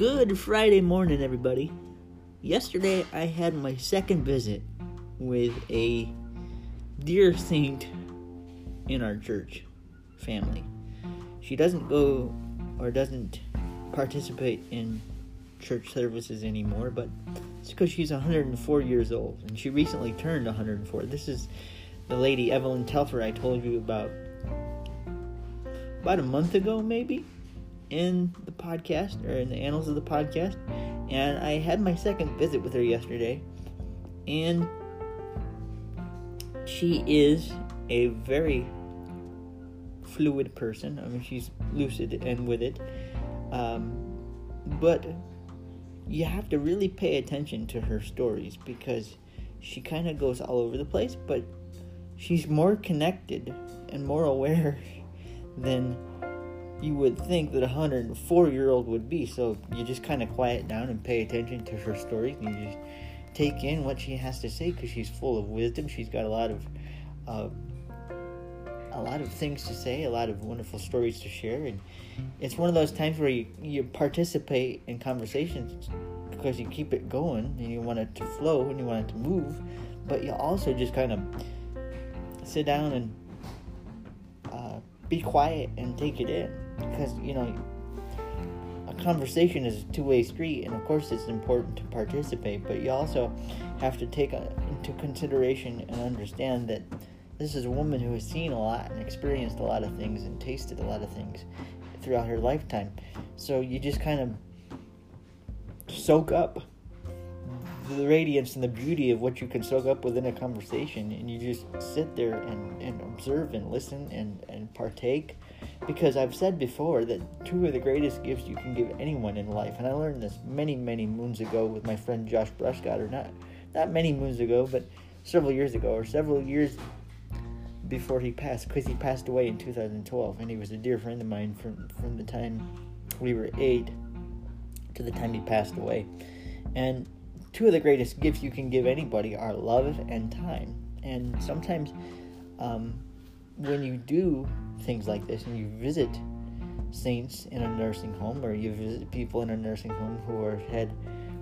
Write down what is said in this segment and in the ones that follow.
Good Friday morning, everybody. Yesterday, I had my second visit with a dear saint in our church family. She doesn't go or doesn't participate in church services anymore, but it's because she's 104 years old and she recently turned 104. This is the lady Evelyn Telfer I told you about about a month ago, maybe, in the podcast or in the annals of the podcast. And I had my second visit with her yesterday, and she is a very fluid person. I mean, she's lucid and with it. Um, but you have to really pay attention to her stories because she kind of goes all over the place, but she's more connected and more aware than you would think that a 104 year old would be. So you just kind of quiet down and pay attention to her story. you just take in what she has to say because she's full of wisdom. She's got a lot of. Uh, a lot of things to say, a lot of wonderful stories to share, and it's one of those times where you, you participate in conversations because you keep it going and you want it to flow and you want it to move, but you also just kind of sit down and uh, be quiet and take it in because you know a conversation is a two-way street and of course it's important to participate but you also have to take into consideration and understand that this is a woman who has seen a lot and experienced a lot of things and tasted a lot of things throughout her lifetime. So you just kind of soak up the radiance and the beauty of what you can soak up within a conversation and you just sit there and, and observe and listen and, and partake. Because i've said before that two of the greatest gifts you can give anyone in life and i learned this many many moons ago with my friend josh brushcott or not not many moons ago but several years ago or several years before he passed because he passed away in 2012 and he was a dear friend of mine from from the time we were eight to the time he passed away. And two of the greatest gifts you can give anybody are love and time. And sometimes, um, when you do things like this and you visit saints in a nursing home or you visit people in a nursing home who are had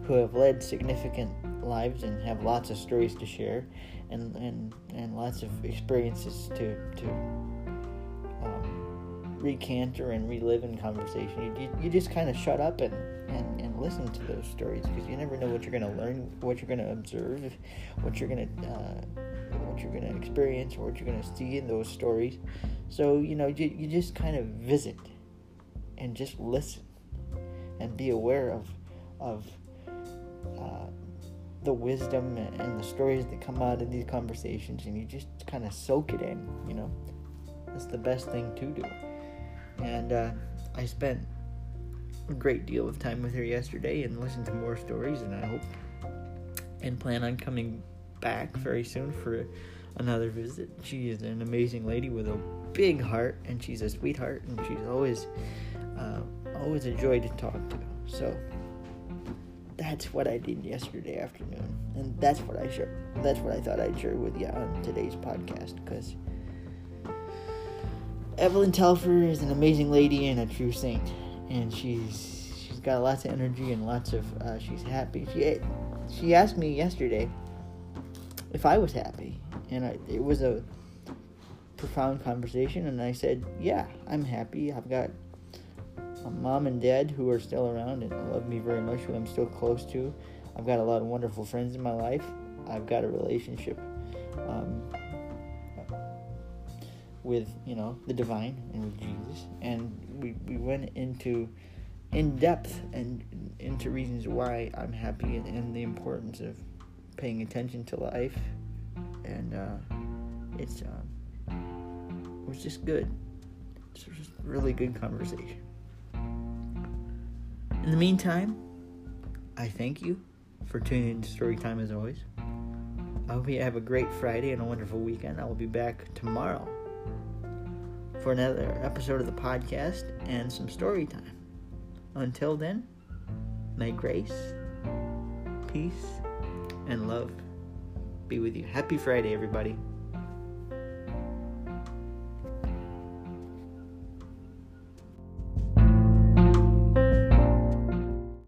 who have led significant lives and have lots of stories to share and and, and lots of experiences to to um, recant or and relive in conversation you, you just kind of shut up and and, and listen to those stories because you never know what you're going to learn, what you're going to observe, what you're going to uh, what you're going to experience, or what you're going to see in those stories. So you know, you, you just kind of visit and just listen and be aware of of uh, the wisdom and the stories that come out of these conversations, and you just kind of soak it in. You know, that's the best thing to do. And uh, I spent a great deal of time with her yesterday and listened to more stories, and I hope and plan on coming back very soon for another visit. She is an amazing lady with a big heart, and she's a sweetheart, and she's always uh, always a joy to talk to. So that's what I did yesterday afternoon, and that's what I share. That's what I thought I'd share with you on today's podcast because. Evelyn Telfer is an amazing lady and a true saint and she's she's got lots of energy and lots of uh, she's happy. She she asked me yesterday if I was happy, and I, it was a profound conversation. And I said, "Yeah, I'm happy. I've got a mom and dad who are still around and love me very much, who I'm still close to. I've got a lot of wonderful friends in my life. I've got a relationship." Um, with you know the divine and with Jesus, and we, we went into in depth and into reasons why I'm happy and, and the importance of paying attention to life, and uh, it's um, it was just good. It's just really good conversation. In the meantime, I thank you for tuning in to Storytime as always. I hope you have a great Friday and a wonderful weekend. I will be back tomorrow for another episode of the podcast and some story time. Until then, may grace, peace, and love be with you. Happy Friday, everybody.